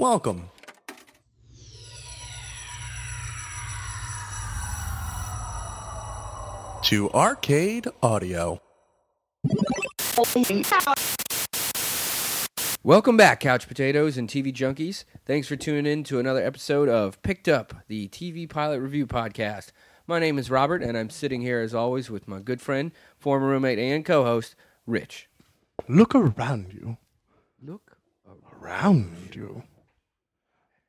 Welcome. To Arcade Audio. Welcome back, Couch Potatoes and TV Junkies. Thanks for tuning in to another episode of Picked Up, the TV pilot review podcast. My name is Robert, and I'm sitting here as always with my good friend, former roommate, and co host, Rich. Look around you. Look, Around you.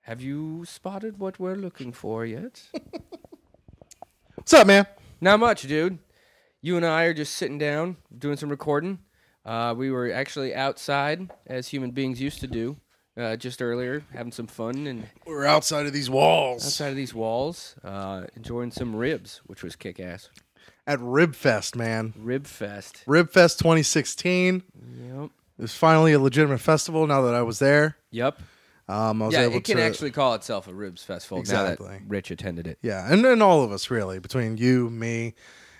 Have you spotted what we're looking for yet? What's up, man? Not much, dude. You and I are just sitting down doing some recording. Uh, we were actually outside, as human beings used to do, uh, just earlier, having some fun and We're outside of these walls. outside of these walls, uh, enjoying some ribs, which was kick ass. At Ribfest, man. Rib Fest. Ribfest 2016. Yep. It was finally a legitimate festival now that I was there. Yep. Um, I was Yeah, able it can to, actually call itself a ribs festival now Exactly. that Rich attended it. Yeah, and then all of us really, between you, me,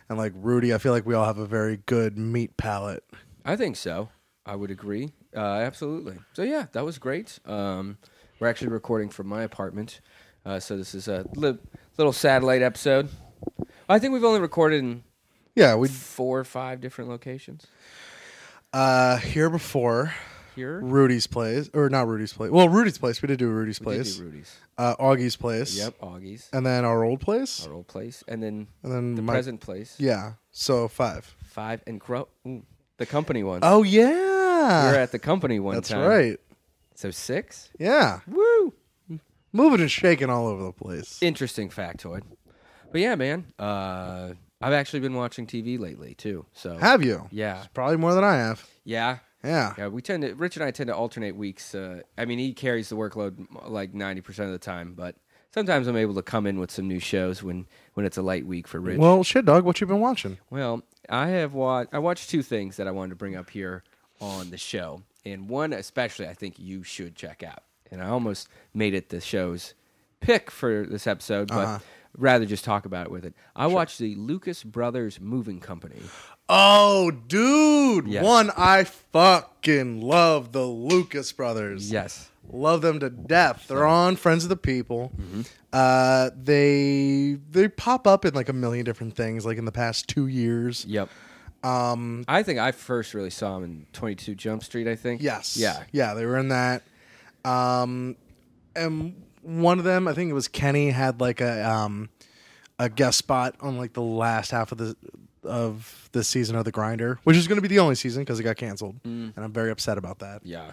and like Rudy, I feel like we all have a very good meat palate. I think so. I would agree. Uh, absolutely. So yeah, that was great. Um, we're actually recording from my apartment, uh, so this is a li- little satellite episode. I think we've only recorded in Yeah, we four or five different locations uh here before here. Rudy's place or not Rudy's place. Well, Rudy's place. We did do Rudy's We did place. do Rudy's. Uh, Augie's place. Yep, Augie's, And then our old place. our old place, and then And then the my present place. yeah. So five. Five and. Ooh, the company one. Oh yeah. we were yeah, at the company one that's time. right. So six. Yeah, Woo! moving and shaking all over the place. interesting factoid. But yeah, man, uh, I've actually been watching TV lately too. So Have you? yeah, Probably more than I have. yeah, Yeah. yeah. We tend to Rich and I tend to alternate weeks. Uh, I mean, he carries the workload like ninety percent of the time, but sometimes I'm able to come in with some new shows when when it's a light week for Rich. Well, shit, dog. What you been watching? Well, I have watched. I watched two things that I wanted to bring up here on the show, and one especially I think you should check out. And I almost made it the show's pick for this episode, but Uh-huh. rather just talk about it with it. I watched the Lucas Brothers Moving Company. Oh, dude. Yes. One, I fucking love the Lucas brothers. Yes. Love them to death. They're on Friends of the People. Mm-hmm. Uh, they they pop up in like a million different things, like in the past two years. Yep. Um, I think I first really saw them in Twenty Two Jump Street. I think. yes, Yeah. yeah, they were in that. Um, and one of them, I think it was Kenny, had like a um a guest spot on like the last half of the of this season of The Grinder, which is going to be the only season because it got canceled, Mm. and I'm very upset about that. Yeah.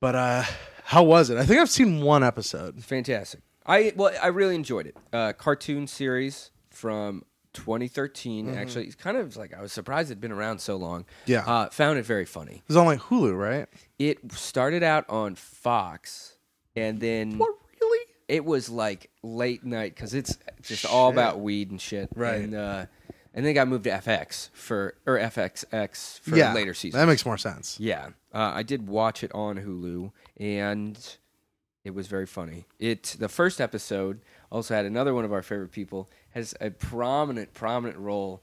But uh, how was it? I think I've seen one episode. Fantastic. I well, I really enjoyed it. Uh, cartoon series from 2013. Actually, it's kind of like I was surprised it'd been around so long. Yeah. uh, found it very funny. It was on like Hulu, right? It started out on Fox, and then really? it was like late night because it's just all about weed and shit. Right. And, uh, and then it got moved to FX for or FXX for yeah, later seasons. That makes more sense. Yeah, uh, I did watch it on Hulu, and it was very funny. It the first episode also had another one of our favorite people has a prominent prominent role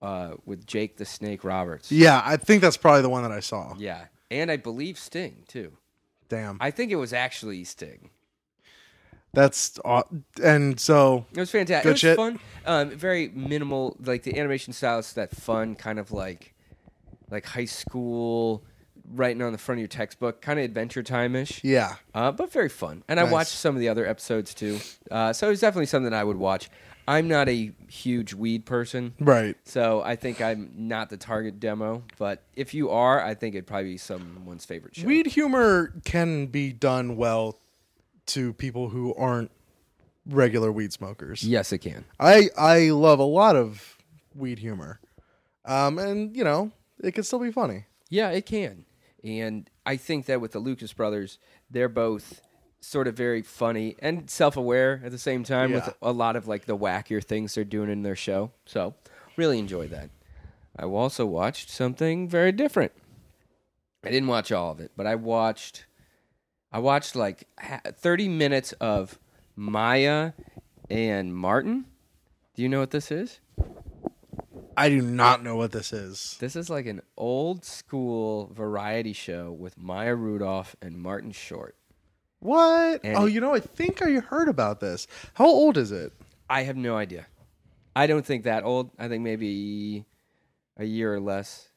uh, with Jake the Snake Roberts. Yeah, I think that's probably the one that I saw. Yeah, and I believe Sting too. Damn, I think it was actually Sting. That's aw- and so It was fantastic. Good it was shit. fun. Um, very minimal. Like the animation style is that fun kind of like like high school writing on the front of your textbook, kind of adventure time ish. yeah, uh, but very fun. And I Nice. watched some of the other episodes too, uh, so it was definitely something I would watch. I'm not a huge weed person, right. so I think I'm not the target demo. But if you are, I think it'd probably be someone's favorite show. Weed humor can be done well to people who aren't regular weed smokers. yes, it can. I I love a lot of weed humor, um, and you know it can still be funny. Yeah, it can. And I think that with the Lucas brothers, they're both sort of very funny and self-aware at the same time Yeah. with a lot of like the wackier things they're doing in their show. So, really enjoyed that. I also watched something very different. I didn't watch all of it, but I watched I watched like 30 minutes of Maya and Martin. Do you know what this is? I do not know what this is. This is like an old school variety show with Maya Rudolph and Martin Short. What? And- oh, you know, I think I heard about this. How old is it? I have no idea. I don't think that old. I think maybe a year or less.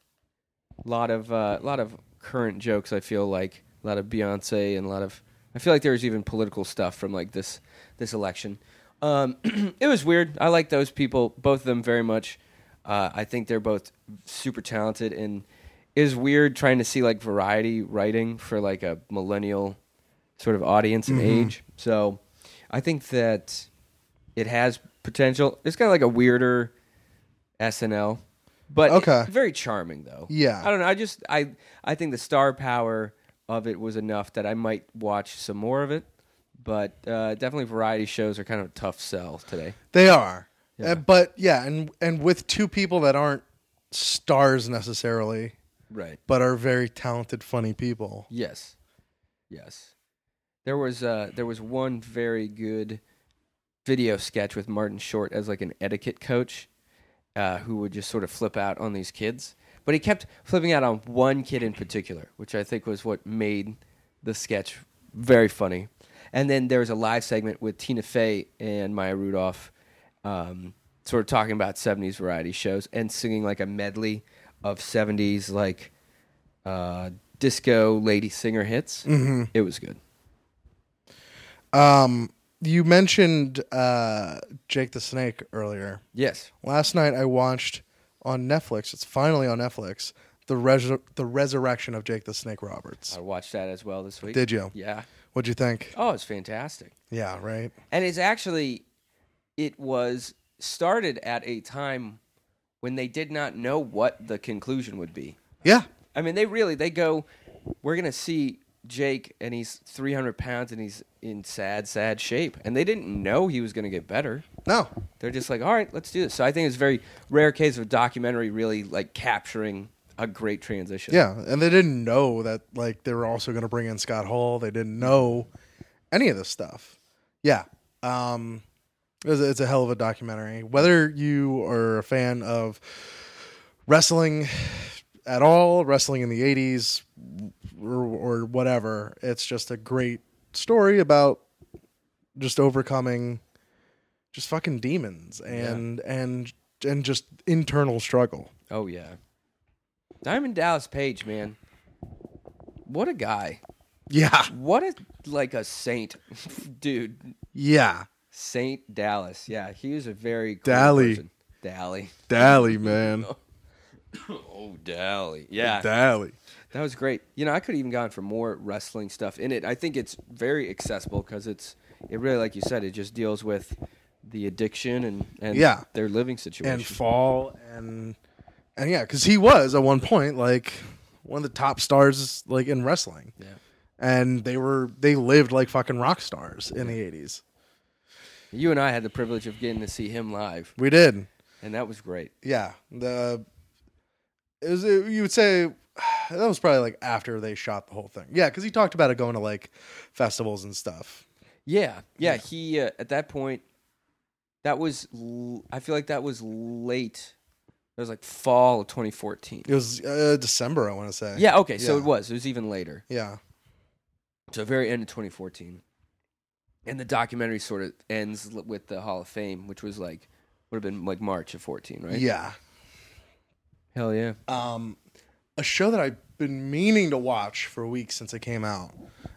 A lot of a lot of current jokes. I feel like a lot of Beyonce and a lot of. I feel like there was even political stuff from like this this election. Um, it was weird. I like those people, both of them, very much. Uh, I think they're both super talented, and it is weird trying to see like variety writing for like a millennial sort of audience and age. So I think that it has potential. It's kind of like a weirder SNL, but Okay. very charming though. Yeah. I don't know. I just I I think the star power of it was enough that I might watch some more of it. But uh, definitely variety shows are kind of a tough sell today. They are. Yeah. Uh, but yeah, and and with two people that aren't stars necessarily, Right. but are very talented, funny people. Yes. Yes. There was uh there was one very good video sketch with Martin Short as like an etiquette coach, uh, who would just sort of flip out on these kids. But he kept flipping out on one kid in particular, which I think was what made the sketch very funny. And then there was a live segment with Tina Fey and Maya Rudolph, um, sort of talking about '70s variety shows and singing like a medley of '70s like uh, disco lady singer hits. Mm-hmm. It was good. Um, you mentioned uh, Jake the Snake earlier. Yes. Last night I watched on Netflix. It's finally on Netflix. The res- the resurrection of Jake the Snake Roberts. I watched that as well this week. Did you? Yeah. What'd you think? Oh, it's fantastic. Yeah, right. And it's actually, it was started at a time when they did not know what the conclusion would be. Yeah, I mean, they really they go. We're gonna see Jake, and he's 300 pounds, and he's in sad, sad shape, and they didn't know he was gonna get better. no, They're just like, all right, let's do this. So I think it's a very rare case of a documentary really like capturing a great transition. yeah, and they didn't know that like they were also going to bring in Scott Hall. They didn't know any of this stuff. Yeah, um, it's a, it's a hell of a documentary. Whether you are a fan of wrestling at all, wrestling in the '80s, or, or whatever, it's just a great story about just overcoming just fucking demons and and and just internal struggle. Oh yeah. Diamond Dallas Page, man. What a guy. Yeah, What a like a saint, dude. yeah. Saint Dallas. Yeah, he was a very cool Dally. person. Dally. Dally, man. Oh, Dally. Yeah, Dally. That was great. You know, I could have even gone for more wrestling stuff in it. I think it's very accessible because it's it really, like you said, it just deals with the addiction and and Yeah. their living situation. And fall and and yeah, because he was at one point like one of the top stars like in wrestling, yeah. and they were they lived like fucking rock stars in the eighties. You and I had the privilege of getting to see him live, We did, and that was great. yeah. The it was you would say that was probably like after they shot the whole thing. Yeah, because he talked about it going to like festivals and stuff. Yeah, yeah. He uh, at that point, that was l- I feel like that was late. It was like fall of 2014. It was uh, December, I want to say. Yeah. Okay. So Yeah. it was. It was even later. yeah, So very end of 2014, and the documentary sort of ends with the Hall of Fame, which was like would have been like March of 14, right? yeah. Hell yeah. Um, a show that I've been meaning to watch for weeks since it came out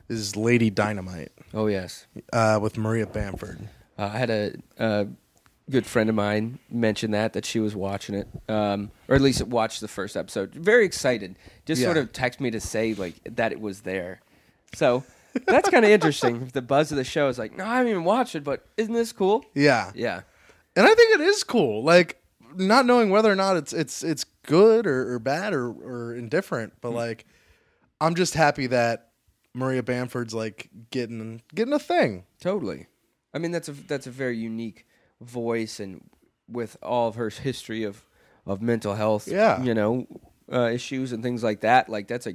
is Lady Dynamite Oh yes. uh, with Maria Bamford. Uh, I had a, a good friend of mine mention that that she was watching it, um, or at least watched the first episode. Very excited. Just sort of text me to say like that it was there. So that's kind of interesting. The buzz of the show is like, no, I haven't even watched it, but isn't this cool? Yeah, Yeah, and I think it is cool. Like not knowing whether or not it's it's it's good or, or bad or or indifferent, but like I'm just happy that Maria Bamford's like getting getting a thing. totally. I mean, that's a that's a very unique voice, and with all of her history of of mental health, Yeah. you know, uh, issues and things like that. Like that's a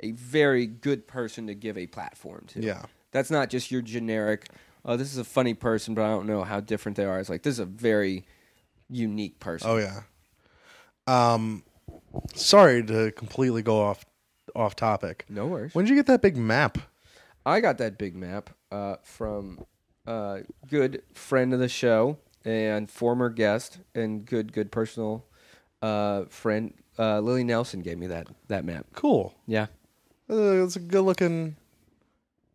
a very good person to give a platform to. Yeah. That's not just your generic, oh, this is a funny person, but I don't know how different they are. It's like, this is a very unique person. Oh yeah. Um, sorry to completely go off off topic. No worries. When did you get that big map? I got that big map uh, from a good friend of the show and former guest and good good personal uh, friend uh, Lily Nelson gave me that that map. Cool. Yeah, Uh, it's a good looking.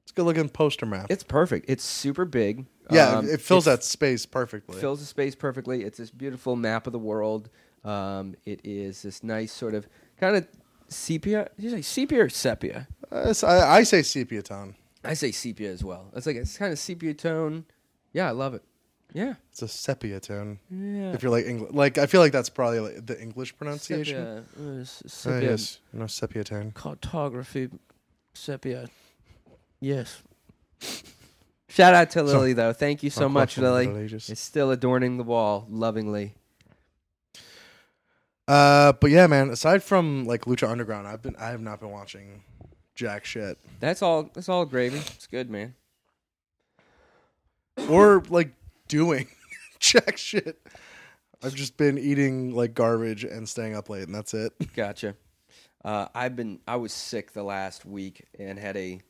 It's a good looking poster map. it's perfect. It's super big. Yeah, Um, it fills that space perfectly. fills the space perfectly. It's this beautiful map of the world. Um, it is this nice sort of kind of sepia. Did you say sepia or sepia? Uh, I, I say sepia tone. I say sepia as well. It's like it's kind of sepia tone. Yeah, I love it. Yeah, It's a sepia tone. yeah. If you're like English, like I feel like that's probably like the English pronunciation. Sepia, uh, s- Oh, yes, no sepia tone. cartography, sepia. Yes. Shout out to Lily though. Thank you so much, I'm Lily. religious. It's still adorning the wall lovingly. Uh, but yeah, man. Aside from like Lucha Underground, I've been I have not been watching jack shit That's all. That's all gravy. It's good, man. or like doing jack shit. I've just been eating like garbage and staying up late, and that's it. Gotcha. Uh, I've been I was sick the last week and had a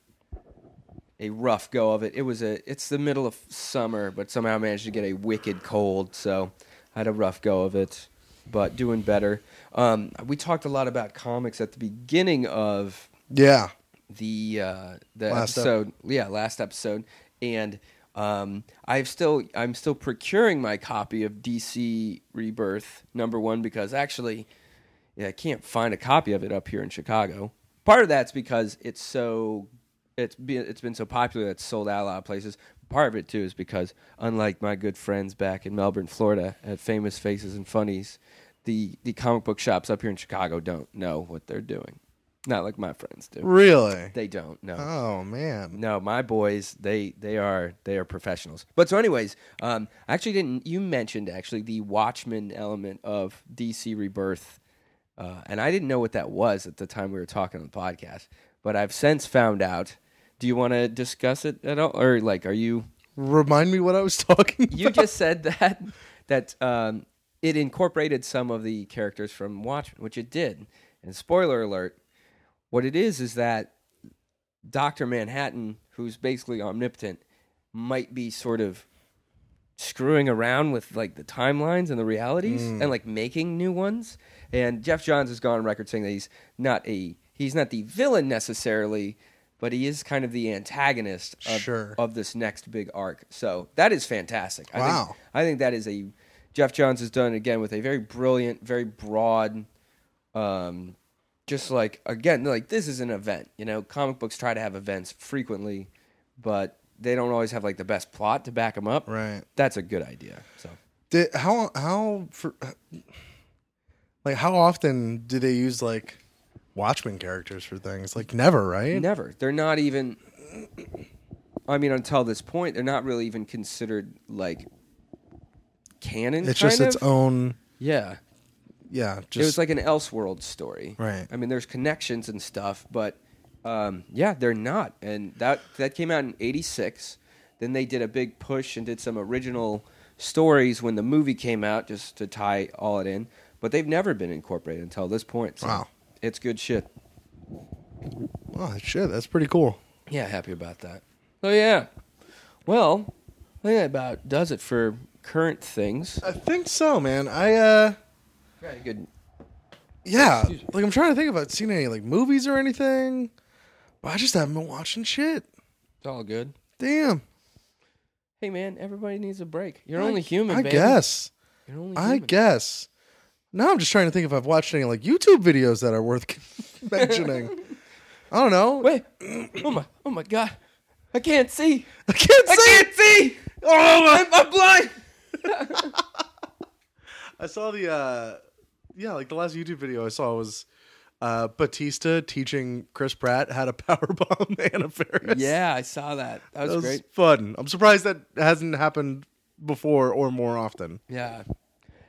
a rough go of it. It was a it's the middle of summer, but somehow managed to get a wicked cold, so I had a rough go of it, but doing better. Um, we talked a lot about comics at the beginning of Yeah, the uh, the Last ep- episode. Yeah, last episode, and um, I've still I'm still procuring my copy of DC Rebirth number one because actually, yeah, I can't find a copy of it up here in Chicago. Part of that's because it's so it's been it's been so popular that it's sold out a lot of places. Part of it too is because unlike my good friends back in Melbourne, Florida, at Famous Faces and Funnies, the the comic book shops up here in Chicago don't know what they're doing. Not like my friends do. really. They don't. No. Oh man. No, my boys, they they are they are professionals. But so, anyways, um, I actually didn't. You mentioned actually the Watchmen element of DC Rebirth, uh, and I didn't know what that was at the time we were talking on the podcast. But I've since found out. Do you want to discuss it at all, or like, are you? Remind me what I was talking. You about. just said that that um, it incorporated some of the characters from Watchmen, which it did. And spoiler alert, what it is is that Doctor Manhattan, who's basically omnipotent, might be sort of screwing around with like the timelines and the realities and like making new ones. And Geoff Johns has gone on record saying that he's not a he's not the villain necessarily, but he is kind of the antagonist of, Sure. of this next big arc. So that is fantastic. I Wow. think, I think that is a Geoff Johns has done again with a very brilliant, very broad um, just like again like this is an event you know comic books try to have events frequently but they don't always have like the best plot to back them up right. that's a good idea so Did, how how for like how often do they use like Watchmen characters for things? Like never, right? never they're not even i mean until this point they're not really even considered like canon It's kind just of. its own. yeah Yeah, just it was like an elseworld story Right. i mean there's connections and stuff but um, yeah they're not and that that came out in 86 then they did a big push and did some original stories when the movie came out just to tie all it in but they've never been incorporated until this point so Wow. It's good shit oh shit, that's pretty cool. yeah happy about that so yeah well i think that about does it for current things I think so, man. I uh Got a good yeah, Excuse me. like I'm trying to think if I've seen any like movies or anything, but I just haven't been watching shit. it's all good Damn. hey man everybody needs a break you're I- only human I baby. guess. you're only I human. guess. Now I'm just trying to think if I've watched any like YouTube videos that are worth mentioning. I don't know. Wait! Oh my! Oh my God! I can't see. I can't see. I see. can't see. Oh, I'm, I'm blind. I saw the uh yeah, like the last YouTube video I saw was uh Batista teaching Chris Pratt how to powerbomb Anna Faris. Yeah, I saw that. That was, that was great. fun. I'm surprised that hasn't happened before or more often. Yeah.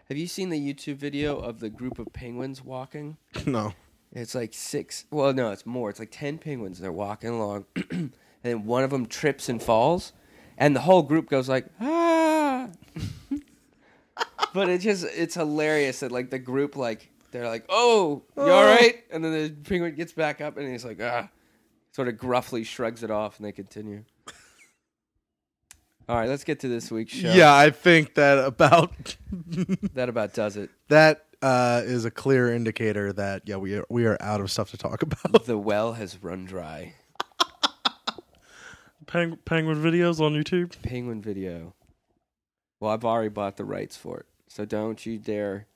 Have you seen the YouTube video of the group of penguins walking? no. It's like six. Well, no, it's more. It's like ten penguins. They're walking along, and then one of them trips and falls, and the whole group goes like ah. but it just it's hilarious that like the group like they're like oh you all Oh. and then the penguin gets back up and he's like ah. sort of gruffly shrugs it off, and they continue. All right, let's get to this week's show. Yeah, I think that about that about does it. that uh, is a clear indicator that yeah we are, we are out of stuff to talk about. The well has run dry. Peng- Penguin videos on YouTube. Penguin video. Well, I've already bought the rights for it, so don't you dare.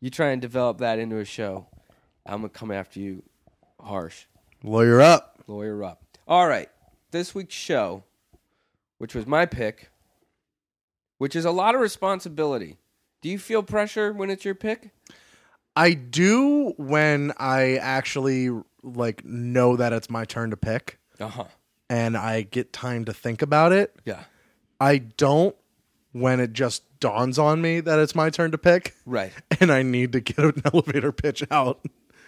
You try and develop that into a show. I'm gonna come after you, harsh. Lawyer up. Lawyer up. All right. This week's show, which was my pick, which is a lot of responsibility. Do you feel pressure when it's your pick? I do when I actually like know that it's my turn to pick Uh huh. and I get time to think about it. Yeah. I don't when it just dawns on me that it's my turn to pick Right. and I need to get an elevator pitch out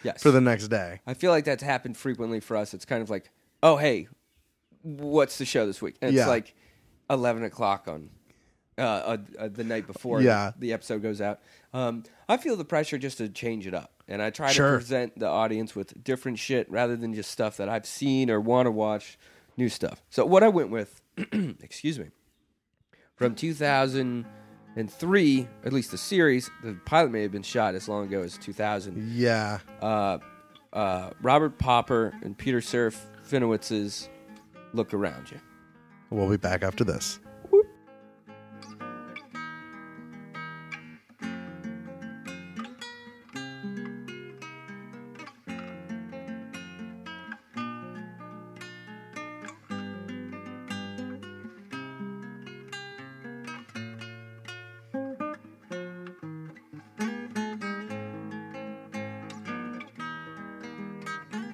Yes. for the next day. I feel like that's happened frequently for us. It's kind of like, oh, hey, what's the show this week? And it's Yeah. like 11 o'clock on uh, uh, uh, the night before Yeah. the episode goes out. Um, I feel the pressure just to change it up. And I try Sure. to present the audience with different shit rather than just stuff that I've seen or want to watch, new stuff. So what I went with, excuse me, from 2003, at least the series, the pilot may have been shot as long ago as 2000 Yeah. uh, uh, Robert Popper and Peter Serafinowicz Look Around You. We'll be back after this.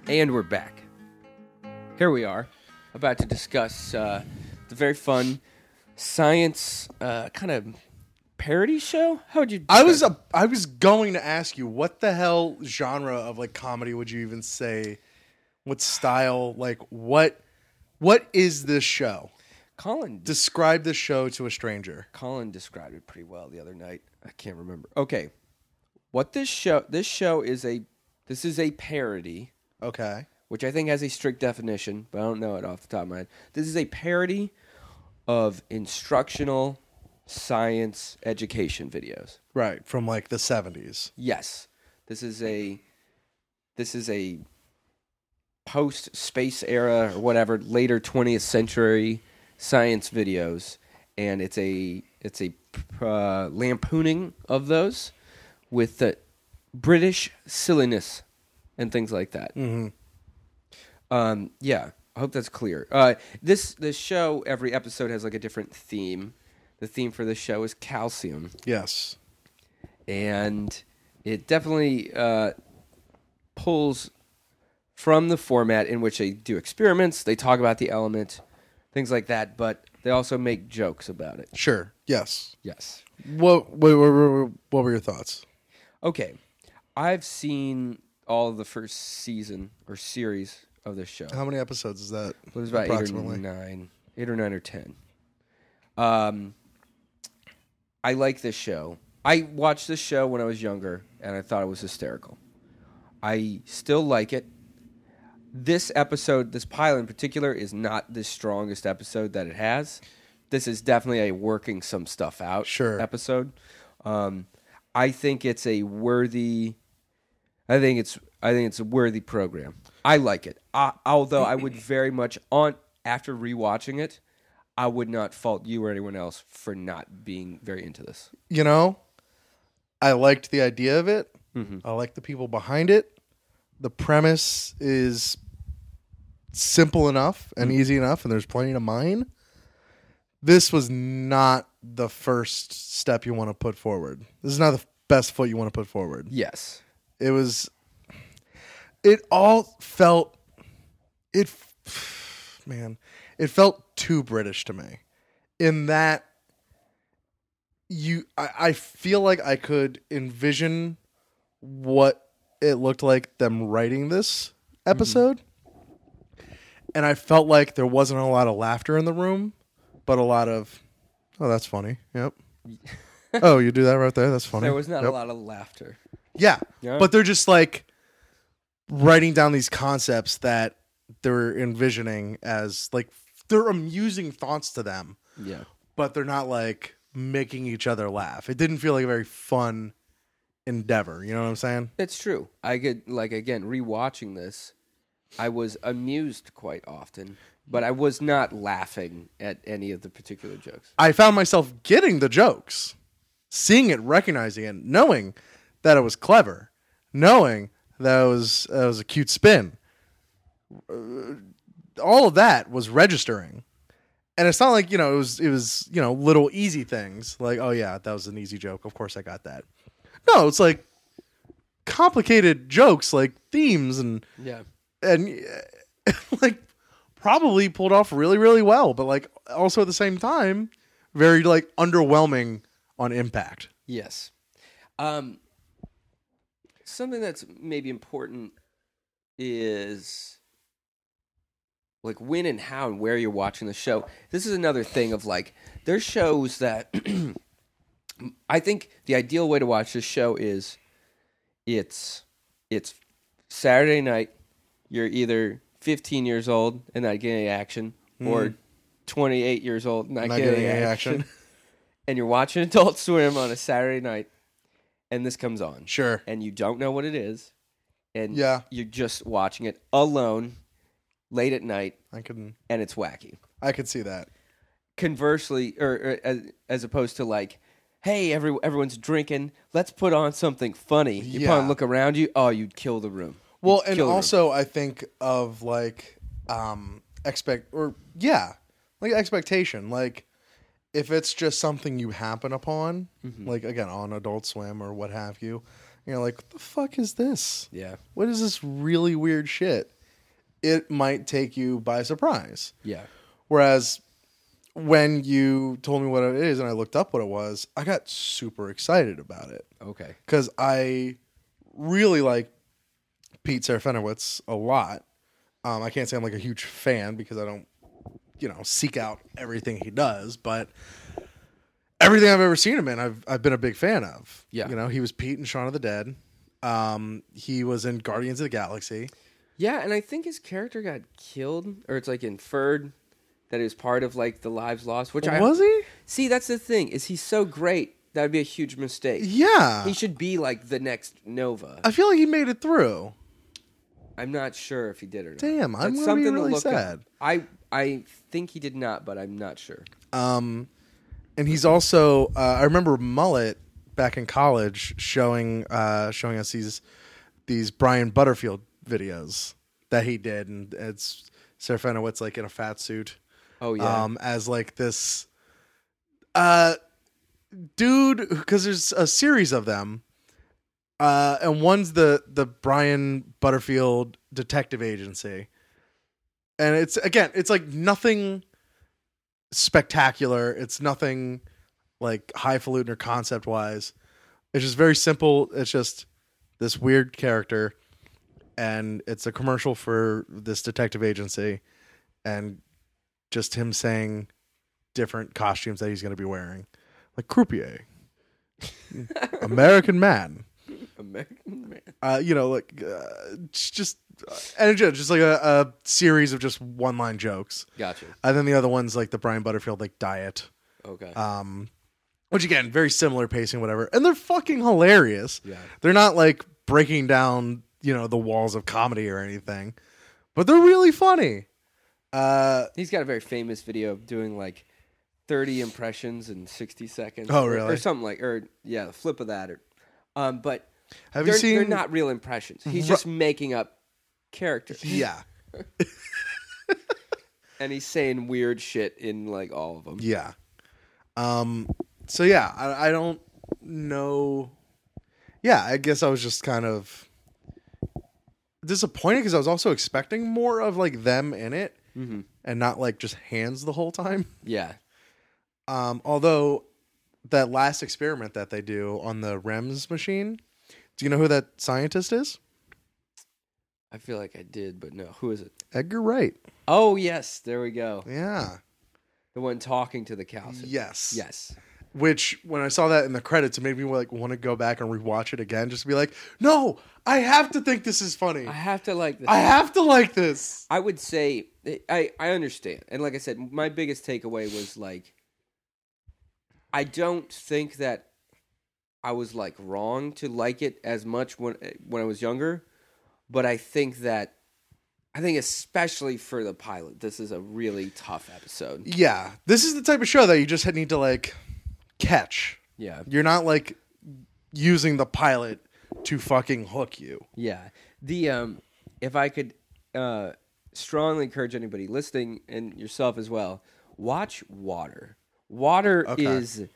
And we're back. Here we are, about to discuss uh, the very fun science uh, kind of parody show. How would you? I was a, I was going to ask you what the hell genre of like comedy would you even say? What style? Like what? What is this show? Colin. Describe the show to a stranger. Colin described it pretty well the other night. I can't remember. Okay, what this show? This show is a. This is a parody Okay. Which I think has a strict definition, but I don't know it off the top of my head. This is a parody of instructional science education videos. Right from like the seventies. Yes, this is a this is a post space era or whatever later 20th century science videos and it's a it's a uh, lampooning of those with the British silliness and things like that. Mm-hmm. Um, yeah, I hope that's clear. Uh, this this show every episode has like a different theme. The theme for this show is calcium, Yes. and it definitely uh, pulls from the format in which they do experiments. They talk about the element, things like that, but they also make jokes about it. Sure. Yes. Yes. What? What, what, what, what were your thoughts? Okay, I've seen all of the first season or series of this show. How many episodes is that? It was about eight or approximately? nine, eight or nine or ten. Um, I like this show. I watched this show when I was younger, and I thought it was hysterical. I still like it. This episode, this pilot in particular, is not the strongest episode that it has. This is definitely a working some stuff out Sure. episode. Um, I think it's a worthy. I think it's I think it's a worthy program. I like it. I, although I would very much on after rewatching it, I would not fault you or anyone else for not being very into this. You know, I liked the idea of it. Mhm. I like the people behind it. The premise is simple enough and easy enough, and there's plenty to mine. This was not the first step you want to put forward. This is not the best foot you want to put forward. Yes. It was. It all felt. It, man, it felt too British to me. In that, you, I, I feel like I could envision what it looked like them writing this mm-hmm. episode, and I felt like there wasn't a lot of laughter in the room, but a lot of, oh, that's funny. Yep. oh, you do that right there. That's funny. There was not Yep. a lot of laughter. Yeah. Yeah. But they're just like writing down these concepts that they're envisioning as like they're amusing thoughts to them, Yeah. but they're not like making each other laugh. It didn't feel like a very fun endeavor. You know what I'm saying? It's true. I get like again rewatching this, I was amused quite often, but I was not laughing at any of the particular jokes. I found myself getting the jokes, seeing it, recognizing it, knowing that it was clever, knowing that it was that it was a cute spin. Uh, all of that was registering, and it's not like you know it was it was you know little easy things like oh yeah that was an easy joke of course I got that. No, it's like complicated jokes like themes and Yeah. and like probably pulled off really really well but like also at the same time very like underwhelming on impact Yes. Um, something that's maybe important is like when and how and where you're watching the show. This is another thing of like there's shows that I think the ideal way to watch this show is it's it's Saturday night. You're either 15 years old and not getting any action, hmm. or 28 years old and not, not getting, getting any action. action and you're watching Adult Swim on a Saturday night, and this comes on, sure and you don't know what it is, and Yeah. you're just watching it alone, late at night, i can and it's wacky. i could see that Conversely, or, or as, as opposed to like, hey, every, everyone's drinking, let's put on something funny. You put on look around you, oh, you'd kill the room. well You'd and kill the room. also i think of like um expect or yeah like expectation like if it's just something you happen upon Mm-hmm. like again on adult swim or what have you you're like what the fuck is this? Yeah, what is this really weird shit? It might take you by surprise. Yeah, Whereas when you told me what it is and I looked up what it was, I got super excited about it. Okay, because I really like Pete Serafinowicz a lot. Um, I can't say I'm like a huge fan because I don't, you know, seek out everything he does, but everything I've ever seen him in, I've I've been a big fan of. Yeah. you know, he was Pete in Shaun of the Dead. Um, he was in Guardians of the Galaxy. yeah. And I think his character got killed, or it's like inferred that he was part of like the lives lost, which I was he? See, that's the thing. Is he's so great? That would be a huge mistake. Yeah, He should be like the next Nova. I feel like he made it through. I'm not sure if he did or not. Damn, I'm That's something to really look up. sad. I I think he did not, but I'm not sure. Um, and he's also uh, I remember Mullet back in college showing uh, showing us these these Brian Butterfield videos that he did, and it's Serafinowicz like in a fat suit, Oh yeah, um, as like this uh dude because there's a series of them. Uh, and one's the the Brian Butterfield Detective Agency, and it's again, it's like nothing spectacular. It's nothing like highfalutin or concept wise. It's just very simple. It's just this weird character, and it's a commercial for this detective agency, and just him saying different costumes that he's going to be wearing, like croupier, American man. American man. Uh, you know, like uh, just and it's just like a, a series of just one line jokes. Gotcha. And then the other one's like the Brian Butterfield like diet. Okay. Um which again, very similar pacing, whatever. And they're fucking hilarious. Yeah. They're not like breaking down, you know, the walls of comedy or anything. But they're really funny. Uh He's got a very famous video of doing like 30 impressions in 60 seconds. Oh, or- really? Or something like, or yeah, the flip of that. Or, um, but have they're, you seen they're not real impressions. He's just making up characters. Yeah. And he's saying weird shit in like all of them. Yeah. Um. So yeah, I, I don't know. Yeah, I guess I was just kind of disappointed because I was also expecting more of like them in it, Mm-hmm. and not like just hands the whole time. Yeah. Um. Although that last experiment that they do on the REMS machine, do you know who that scientist is? I feel like I did, but no. Who is it? Edgar Wright. Oh, yes. There we go. Yeah. The one talking to the cows. Yes. Yes. Which when I saw that in the credits, it made me like want to go back and rewatch it again, just to be like, no, I have to think this is funny. I have to like this. I have to like this. I would say I I understand, and like I said, my biggest takeaway was like, I don't think that I was like wrong to like it as much when when I was younger, but I think that I think especially for the pilot, this is a really tough episode. Yeah, this is the type of show that you just need to like catch. Yeah, You're not like using the pilot to fucking hook you. yeah. The um, if I could uh, strongly encourage anybody listening and yourself as well, watch Water. Water Okay. is,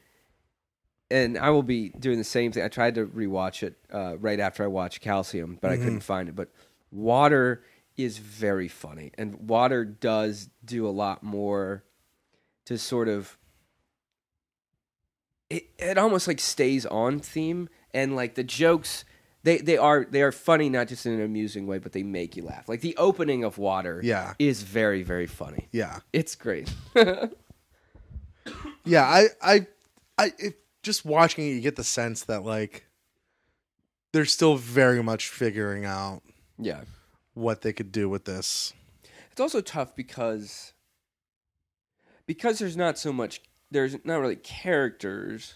and I will be doing the same thing. I tried to rewatch it uh, right after I watched Calcium, but I couldn't find it. But Water is very funny, and Water does do a lot more to sort of. It it almost like stays on theme, and like the jokes. They, they are they are funny not just in an amusing way, but they make you laugh. Like the opening of Water, Yeah. is very very funny. Yeah, It's great. yeah. I, I, I. It, just watching it, you get the sense that like they're still very much figuring out yeah. what they could do with this. It's also tough because because there's not so much there's not really characters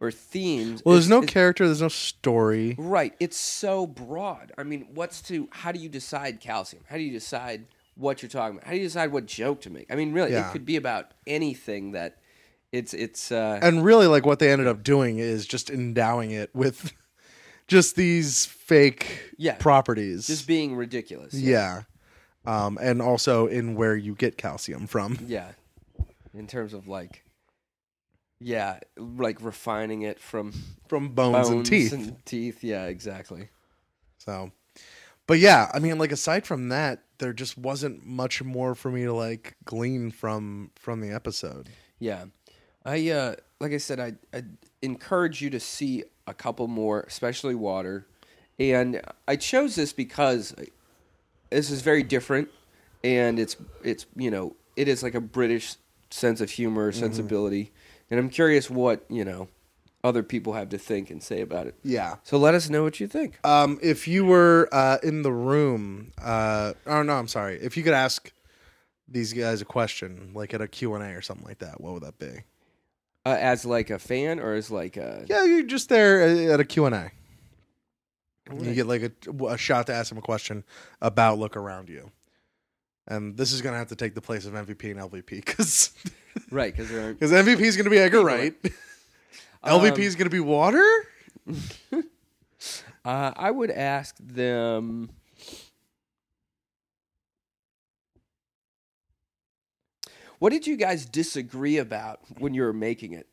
or themes. Well, there's It's- no it's- character. There's no story. Right. It's so broad. I mean, what's to how do you decide calcium? How do you decide what you're talking about? How do you decide what joke to make? I mean, really, Yeah. it could be about anything that it's it's uh and really like what they ended up doing is just endowing it with just these fake Yeah. properties just being ridiculous. yeah um and also in where you get calcium from Yeah. In terms of like yeah, like refining it from from bones, and teeth and teeth. Yeah, exactly. so but yeah i mean like aside from that there just wasn't much more for me to like glean from from the episode Yeah, I uh, like I said, I I encourage you to see a couple more, especially water. And I chose this because this is very different, and it's it's you know it is like a British sense of humor, sensibility, and I'm curious what you know other people have to think and say about it. yeah So let us know what you think. um if you were uh in the room uh oh no i'm sorry if you could ask these guys a question like at a q&a or something like that what would that be Uh, as like a fan or as like a Yeah, you're just there at a Q&A. You get like a, a shot to ask them a question about look around you. And this is going to have to take the place of MVP and LVP because right because there are MVP is going to be Edgar Wright. LVP is going to be Water. Uh, I would ask them. What did you guys disagree about when you were making it?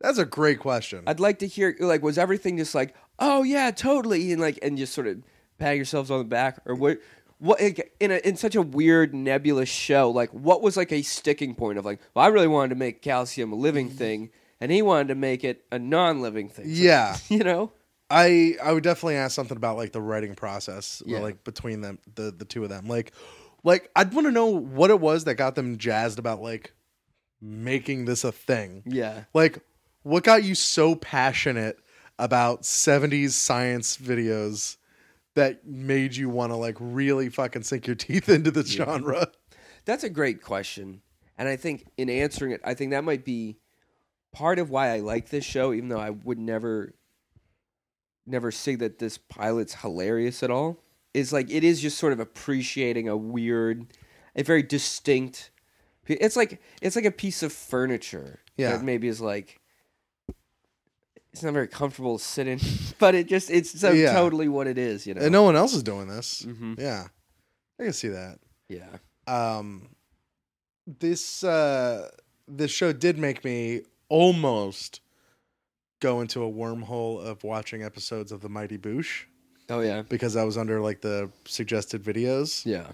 That's a great question. I'd like to hear like was everything just like oh yeah totally and like and just sort of pat yourselves on the back or what what like, in a in such a weird nebulous show like what was like a sticking point of like well I really wanted to make calcium a living mm-hmm. thing and he wanted to make it a non-living thing So, yeah, you know I I would definitely ask something about like the writing process, Yeah. like between them, the the two of them. Like, like I'd want to know what it was that got them jazzed about like making this a thing. yeah Like, what got you so passionate about 70s science videos that made you want to like really fucking sink your teeth into the genre? That's a great question. And I think in answering it, I think that might be part of why I like this show, even though I would never never say that this pilot's hilarious at all. Is like it is just sort of appreciating a weird a very distinct it's like it's like a piece of furniture Yeah. that maybe is like it's not very comfortable to sit in, but it just it's so Yeah. totally what it is, you know. And no one else is doing this. Mhm. Yeah. I can see that. Yeah. Um this uh this show did make me almost go into a wormhole of watching episodes of The Mighty Boosh Oh yeah. because I was under like the suggested videos. Yeah.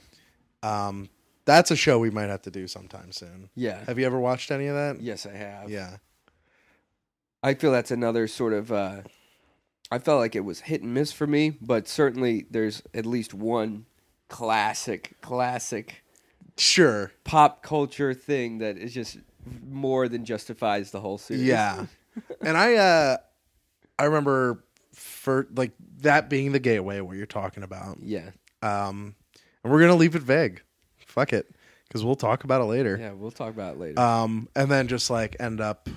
Um that's a show we might have to do sometime soon. Yeah. Have you ever watched any of that? Yes, I have. Yeah. I feel that's another sort of. Uh, I felt like it was hit and miss for me, but certainly there's at least one classic, classic Sure. pop culture thing that is just more than justifies the whole series. Yeah. and I uh I remember for like that being the gateway what you're talking about. yeah, Um and we're going to leave it vague. Fuck it cuz we'll talk about it later. yeah. We'll talk about it later. Um and then just like end up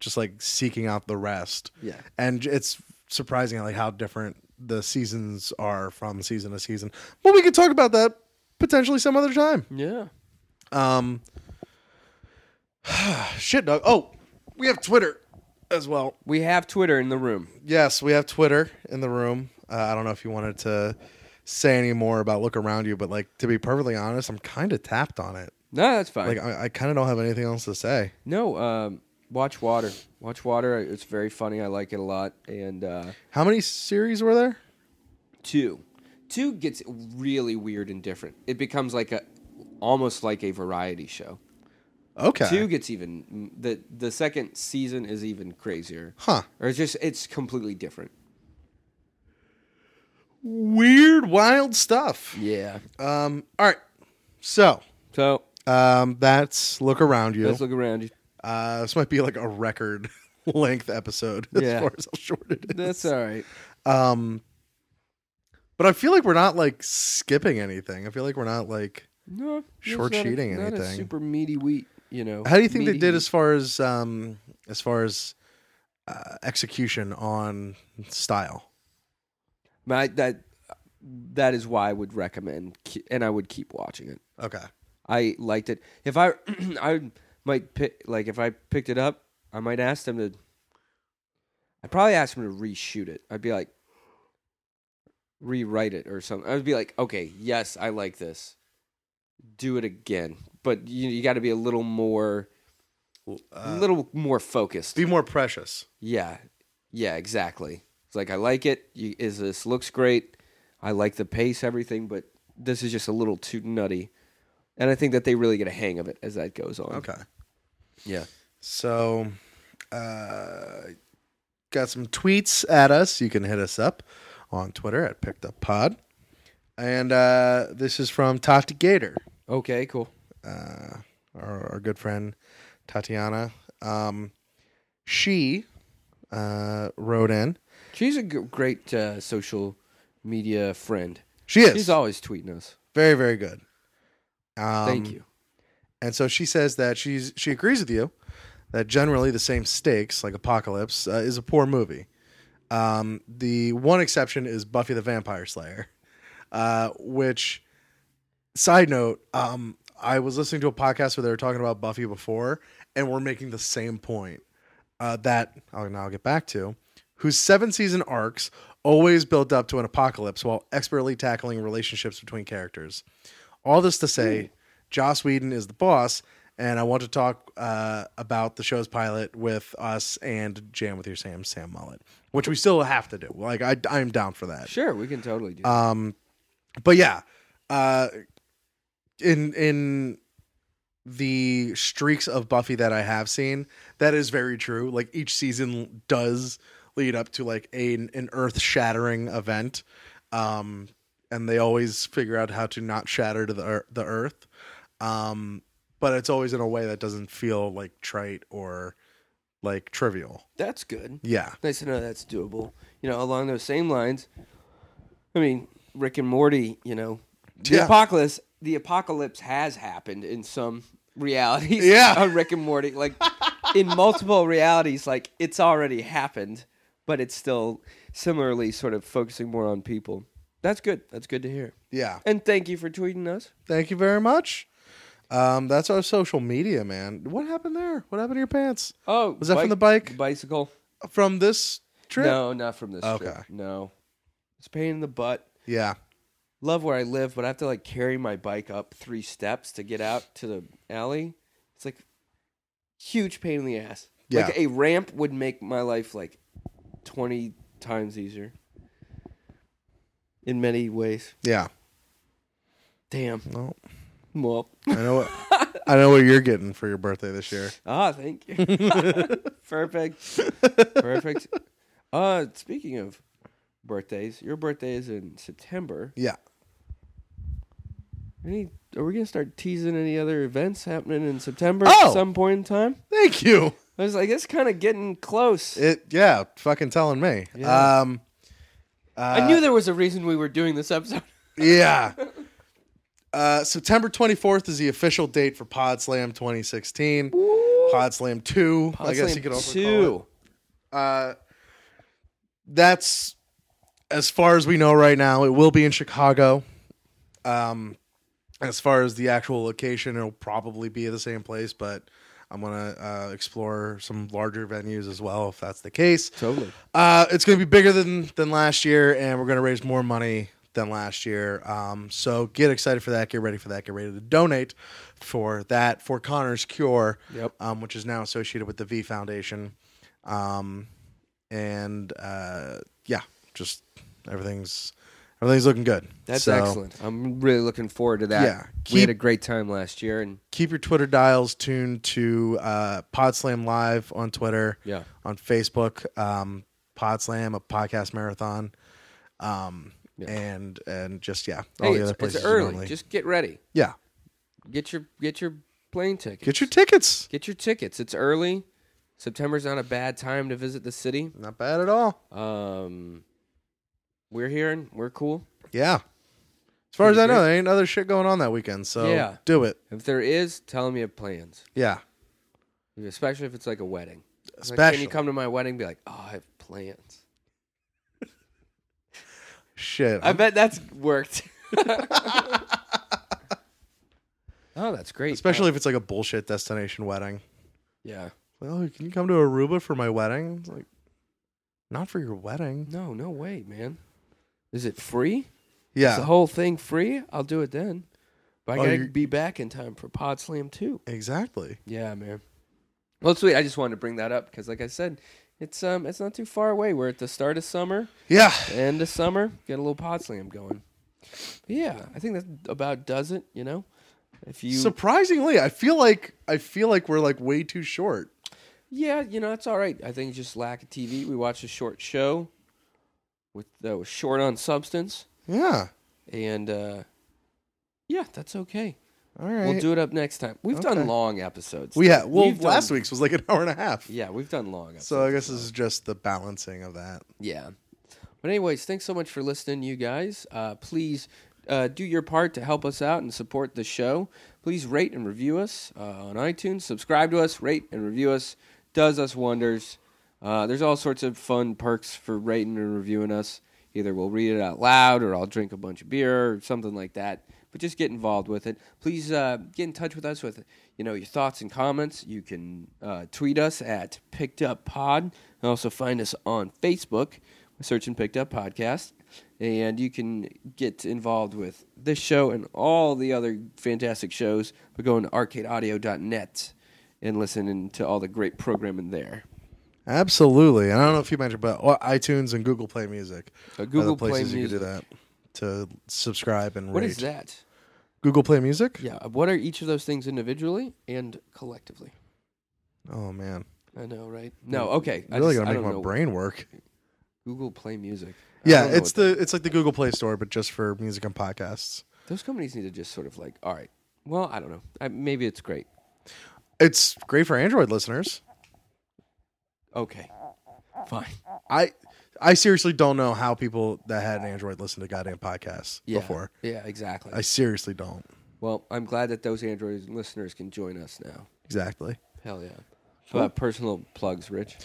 just like seeking out the rest. yeah, And it's surprising like how different the seasons are from season to season. Well, we could talk about that potentially some other time. yeah. Um, shit, Doug. Oh, we have Twitter as well. We have Twitter in the room. Yes, we have Twitter in the room. Uh, I don't know if you wanted to say any more about look around you, but like to be perfectly honest, I'm kind of tapped on it. No, that's fine. Like I, I kind of don't have anything else to say. no, um, watch Water. Watch Water. It's very funny. I like it a lot. And uh, How many series were there? two, two gets really weird and different. It becomes like a, almost like a variety show. Okay. Two gets even the the second season is even crazier. Huh. Or it's just it's completely different. Weird, wild stuff. Yeah. Um. All right. So, So um, that's look around you. let's look around you. Uh, this might be like a record length episode as Yeah. far as how short it is. That's all right. Um, but I feel like we're not like skipping anything. I feel like we're not like. No, Short not a- sheeting not a anything. super meaty wheat. You know. How do you think they did as far as um as far as uh, execution on style? My, that that is why I would recommend, and I would keep watching it. Okay. I liked it. If I I might pick like if I picked it up, I might ask them to. I'd probably ask them to reshoot it. I'd be like, rewrite it or something. I'd be like, okay, yes, I like this. Do it again, but you you got to be a little more, a Uh, little more focused. be more precious. Yeah, yeah, exactly. It's like I like it. You, is this looks great? I like the pace, everything, but this is just a little too nutty. And I think that they really get a hang of it as that goes on. Okay. Yeah. So, uh, got some tweets at us. You can hit us up on Twitter at Picked Up Pod. And uh, this is from Tati Gator, Okay. Cool. Uh, our, our good friend Tatiana. Um, she uh, wrote in. She's a g- great uh, social media friend. She is She's always tweeting us. very, very good. Um, Thank you. And so she says that she's she agrees with you that generally the same stakes, like Apocalypse, uh, is a poor movie. Um, the one exception is Buffy the Vampire Slayer, uh, which, side note, um, I was listening to a podcast where they were talking about Buffy before, and we're making the same point uh, that I'll now get back to, whose seven season arcs always built up to an apocalypse while expertly tackling relationships between characters. All this to say, Joss Whedon is the boss, and I want to talk uh, about the show's pilot with us and Jam with Your Sam, Sam Mullet, which we still have to do. Like I, I'm down for that. Sure, we can totally do. that. Um, but yeah, uh, in in the streaks of Buffy that I have seen, that is very true. Like each season does lead up to like a, an earth shattering event, um, and they always figure out how to not shatter to the the earth. Um, but it's always in a way that doesn't feel like trite or like trivial. that's good. Yeah, Nice to know that's doable. You know, along those same lines. I mean, Rick and Morty. You know, the Yeah. apocalypse. The apocalypse has happened in some realities. Yeah. on Rick and Morty, like in multiple realities, like it's already happened, but it's still similarly sort of focusing more on people. That's good. That's good to hear. yeah. And thank you for tweeting us. Thank you very much. Um, that's our social media, man. What happened there? What happened to your pants? Oh, Was that from the bike? Bicycle? From this trip? No, not from this Okay. trip. No, it's a pain in the butt. Yeah. Love where I live, but I have to like carry my bike up three steps to get out to the alley. It's like huge pain in the ass. Yeah. Like a ramp would make my life like twenty times easier. In many ways. Yeah. Damn. Well, Well, I know what I know what you're getting for your birthday this year. ah, thank you. Perfect. Perfect. Uh, speaking of birthdays, your birthday is in September. Yeah. Any? Are we gonna start teasing any other events happening in September Oh! at some point in time? Thank you. I was like, it's kind of getting close. It yeah, fucking telling me. Yeah. Um, I knew there was a reason we were doing this episode. yeah. Uh, September 24th is the official date for Pod Slam 2016. Pod Slam 2, I guess you could also call it. Uh, that's as far as we know right now. It will be in Chicago. Um, as far as the actual location, it'll probably be the same place, but I'm gonna uh, explore some larger venues as well if that's the case. Totally. Uh, it's going to be bigger than than last year, and we're going to raise more money than last year. Um, so get excited for that. Get ready for that. Get ready to donate for that for Connor's Cure, Yep. um, which is now associated with the V Foundation. Um, and uh, yeah, just everything's everything's looking good. That's So excellent. I'm really looking forward to that. Yeah. we had a great time last year, and Keep your Twitter dials tuned to uh, Podslam Live on Twitter. yeah, on Facebook, um, Podslam, a podcast marathon, um, Yeah. and and just yeah, all hey, the it's, other places. it's early. normally- Just get ready. yeah, Get your get your plane tickets. get your tickets. get your tickets. It's early. September's not a bad time to visit the city. Not bad at all. Um, we're here and we're cool. Yeah, as far as I know, there ain't other shit going on that weekend. So Yeah. do it. If there is, tell them you have plans. Yeah, Especially if it's like a wedding. Like, especially can you come to my wedding? and Be like, oh, I have plans. shit. I bet that's worked. oh, that's great. especially if it's like a bullshit destination wedding. yeah. Well, oh, can you come to Aruba for my wedding? It's like, not for your wedding. No, no way, man. Is it free? Is Yeah, the whole thing free? I'll do it then. But I Oh, gotta you're- be back in time for Pod Slam 2. exactly. Yeah, man. Well, sweet. I just wanted to bring that up because, like I said, it's um, it's not too far away. We're at the start of summer, Yeah, end of summer. Get a little Pod Slam going. But yeah, I think that about does it. You know, if you surprisingly, I feel like I feel like we're like way too short. Yeah, you know, it's all right. I think just lack of TV. We watched a short show with that was short on substance, Yeah. and uh, yeah, that's okay. All right. We'll do it up next time. We've Okay. done long episodes. We had well We've last done- week's was like an hour and a half. Yeah, we've done long episodes. So I guess this is just the balancing of that. Yeah. But anyways, thanks so much for listening, you guys. Uh, please uh, do your part to help us out and support the show. Please rate and review us uh, on iTunes. Subscribe to us, rate and review us. Does us wonders. Uh, there's all sorts of fun perks for rating and reviewing us. Either we'll read it out loud, or I'll drink a bunch of beer, or something like that. But just get involved with it. Please uh, get in touch with us with you know your thoughts and comments. You can uh, tweet us at Picked Up Pod, and also find us on Facebook search and picked up podcast and you can get involved with this show and all the other fantastic shows by going to arcadeaudio.net and listening to all the great programming there Absolutely. And I don't know if you mentioned, but iTunes and Google Play Music. Uh, are Google Play you can do Music. that to subscribe and what rate. is that Google Play Music? yeah what are each of those things individually and collectively Oh man. i know right no okay I really just- gonna make my know. brain work. google play music I Yeah, it's the it's like the Google Play Store, but just for music and podcasts. those companies need to just sort of like all right well i don't know I, maybe it's great It's great for Android listeners. Okay fine I I seriously don't know how people that had an Android listen to goddamn podcasts yeah before. yeah exactly I seriously don't. Well, I'm glad that those Android listeners can join us now. Exactly. Hell yeah. How about personal plugs, Rich?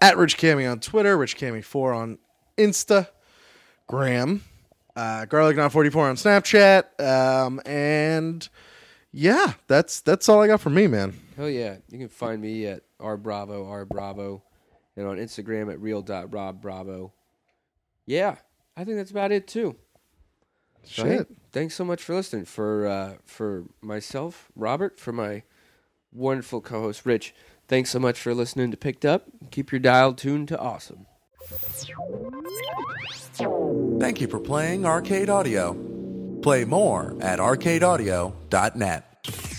At Rich Cammy on Twitter, Rich Cammy4 on Instagram, uh, Garlic Not 44 on Snapchat, um, and yeah, that's that's all I got from me, man. Hell yeah. You can find me at R Bravo, R Bravo, and on Instagram at real.robbravo. Yeah, I think that's about it too. So, hey, Shit. thanks so much for listening. For uh, for myself, Robert, for my wonderful co-host Rich. Thanks so much for listening to Picked Up. Keep your dial tuned to awesome. Thank you for playing Arcade Audio. Play more at arcadeaudio.net.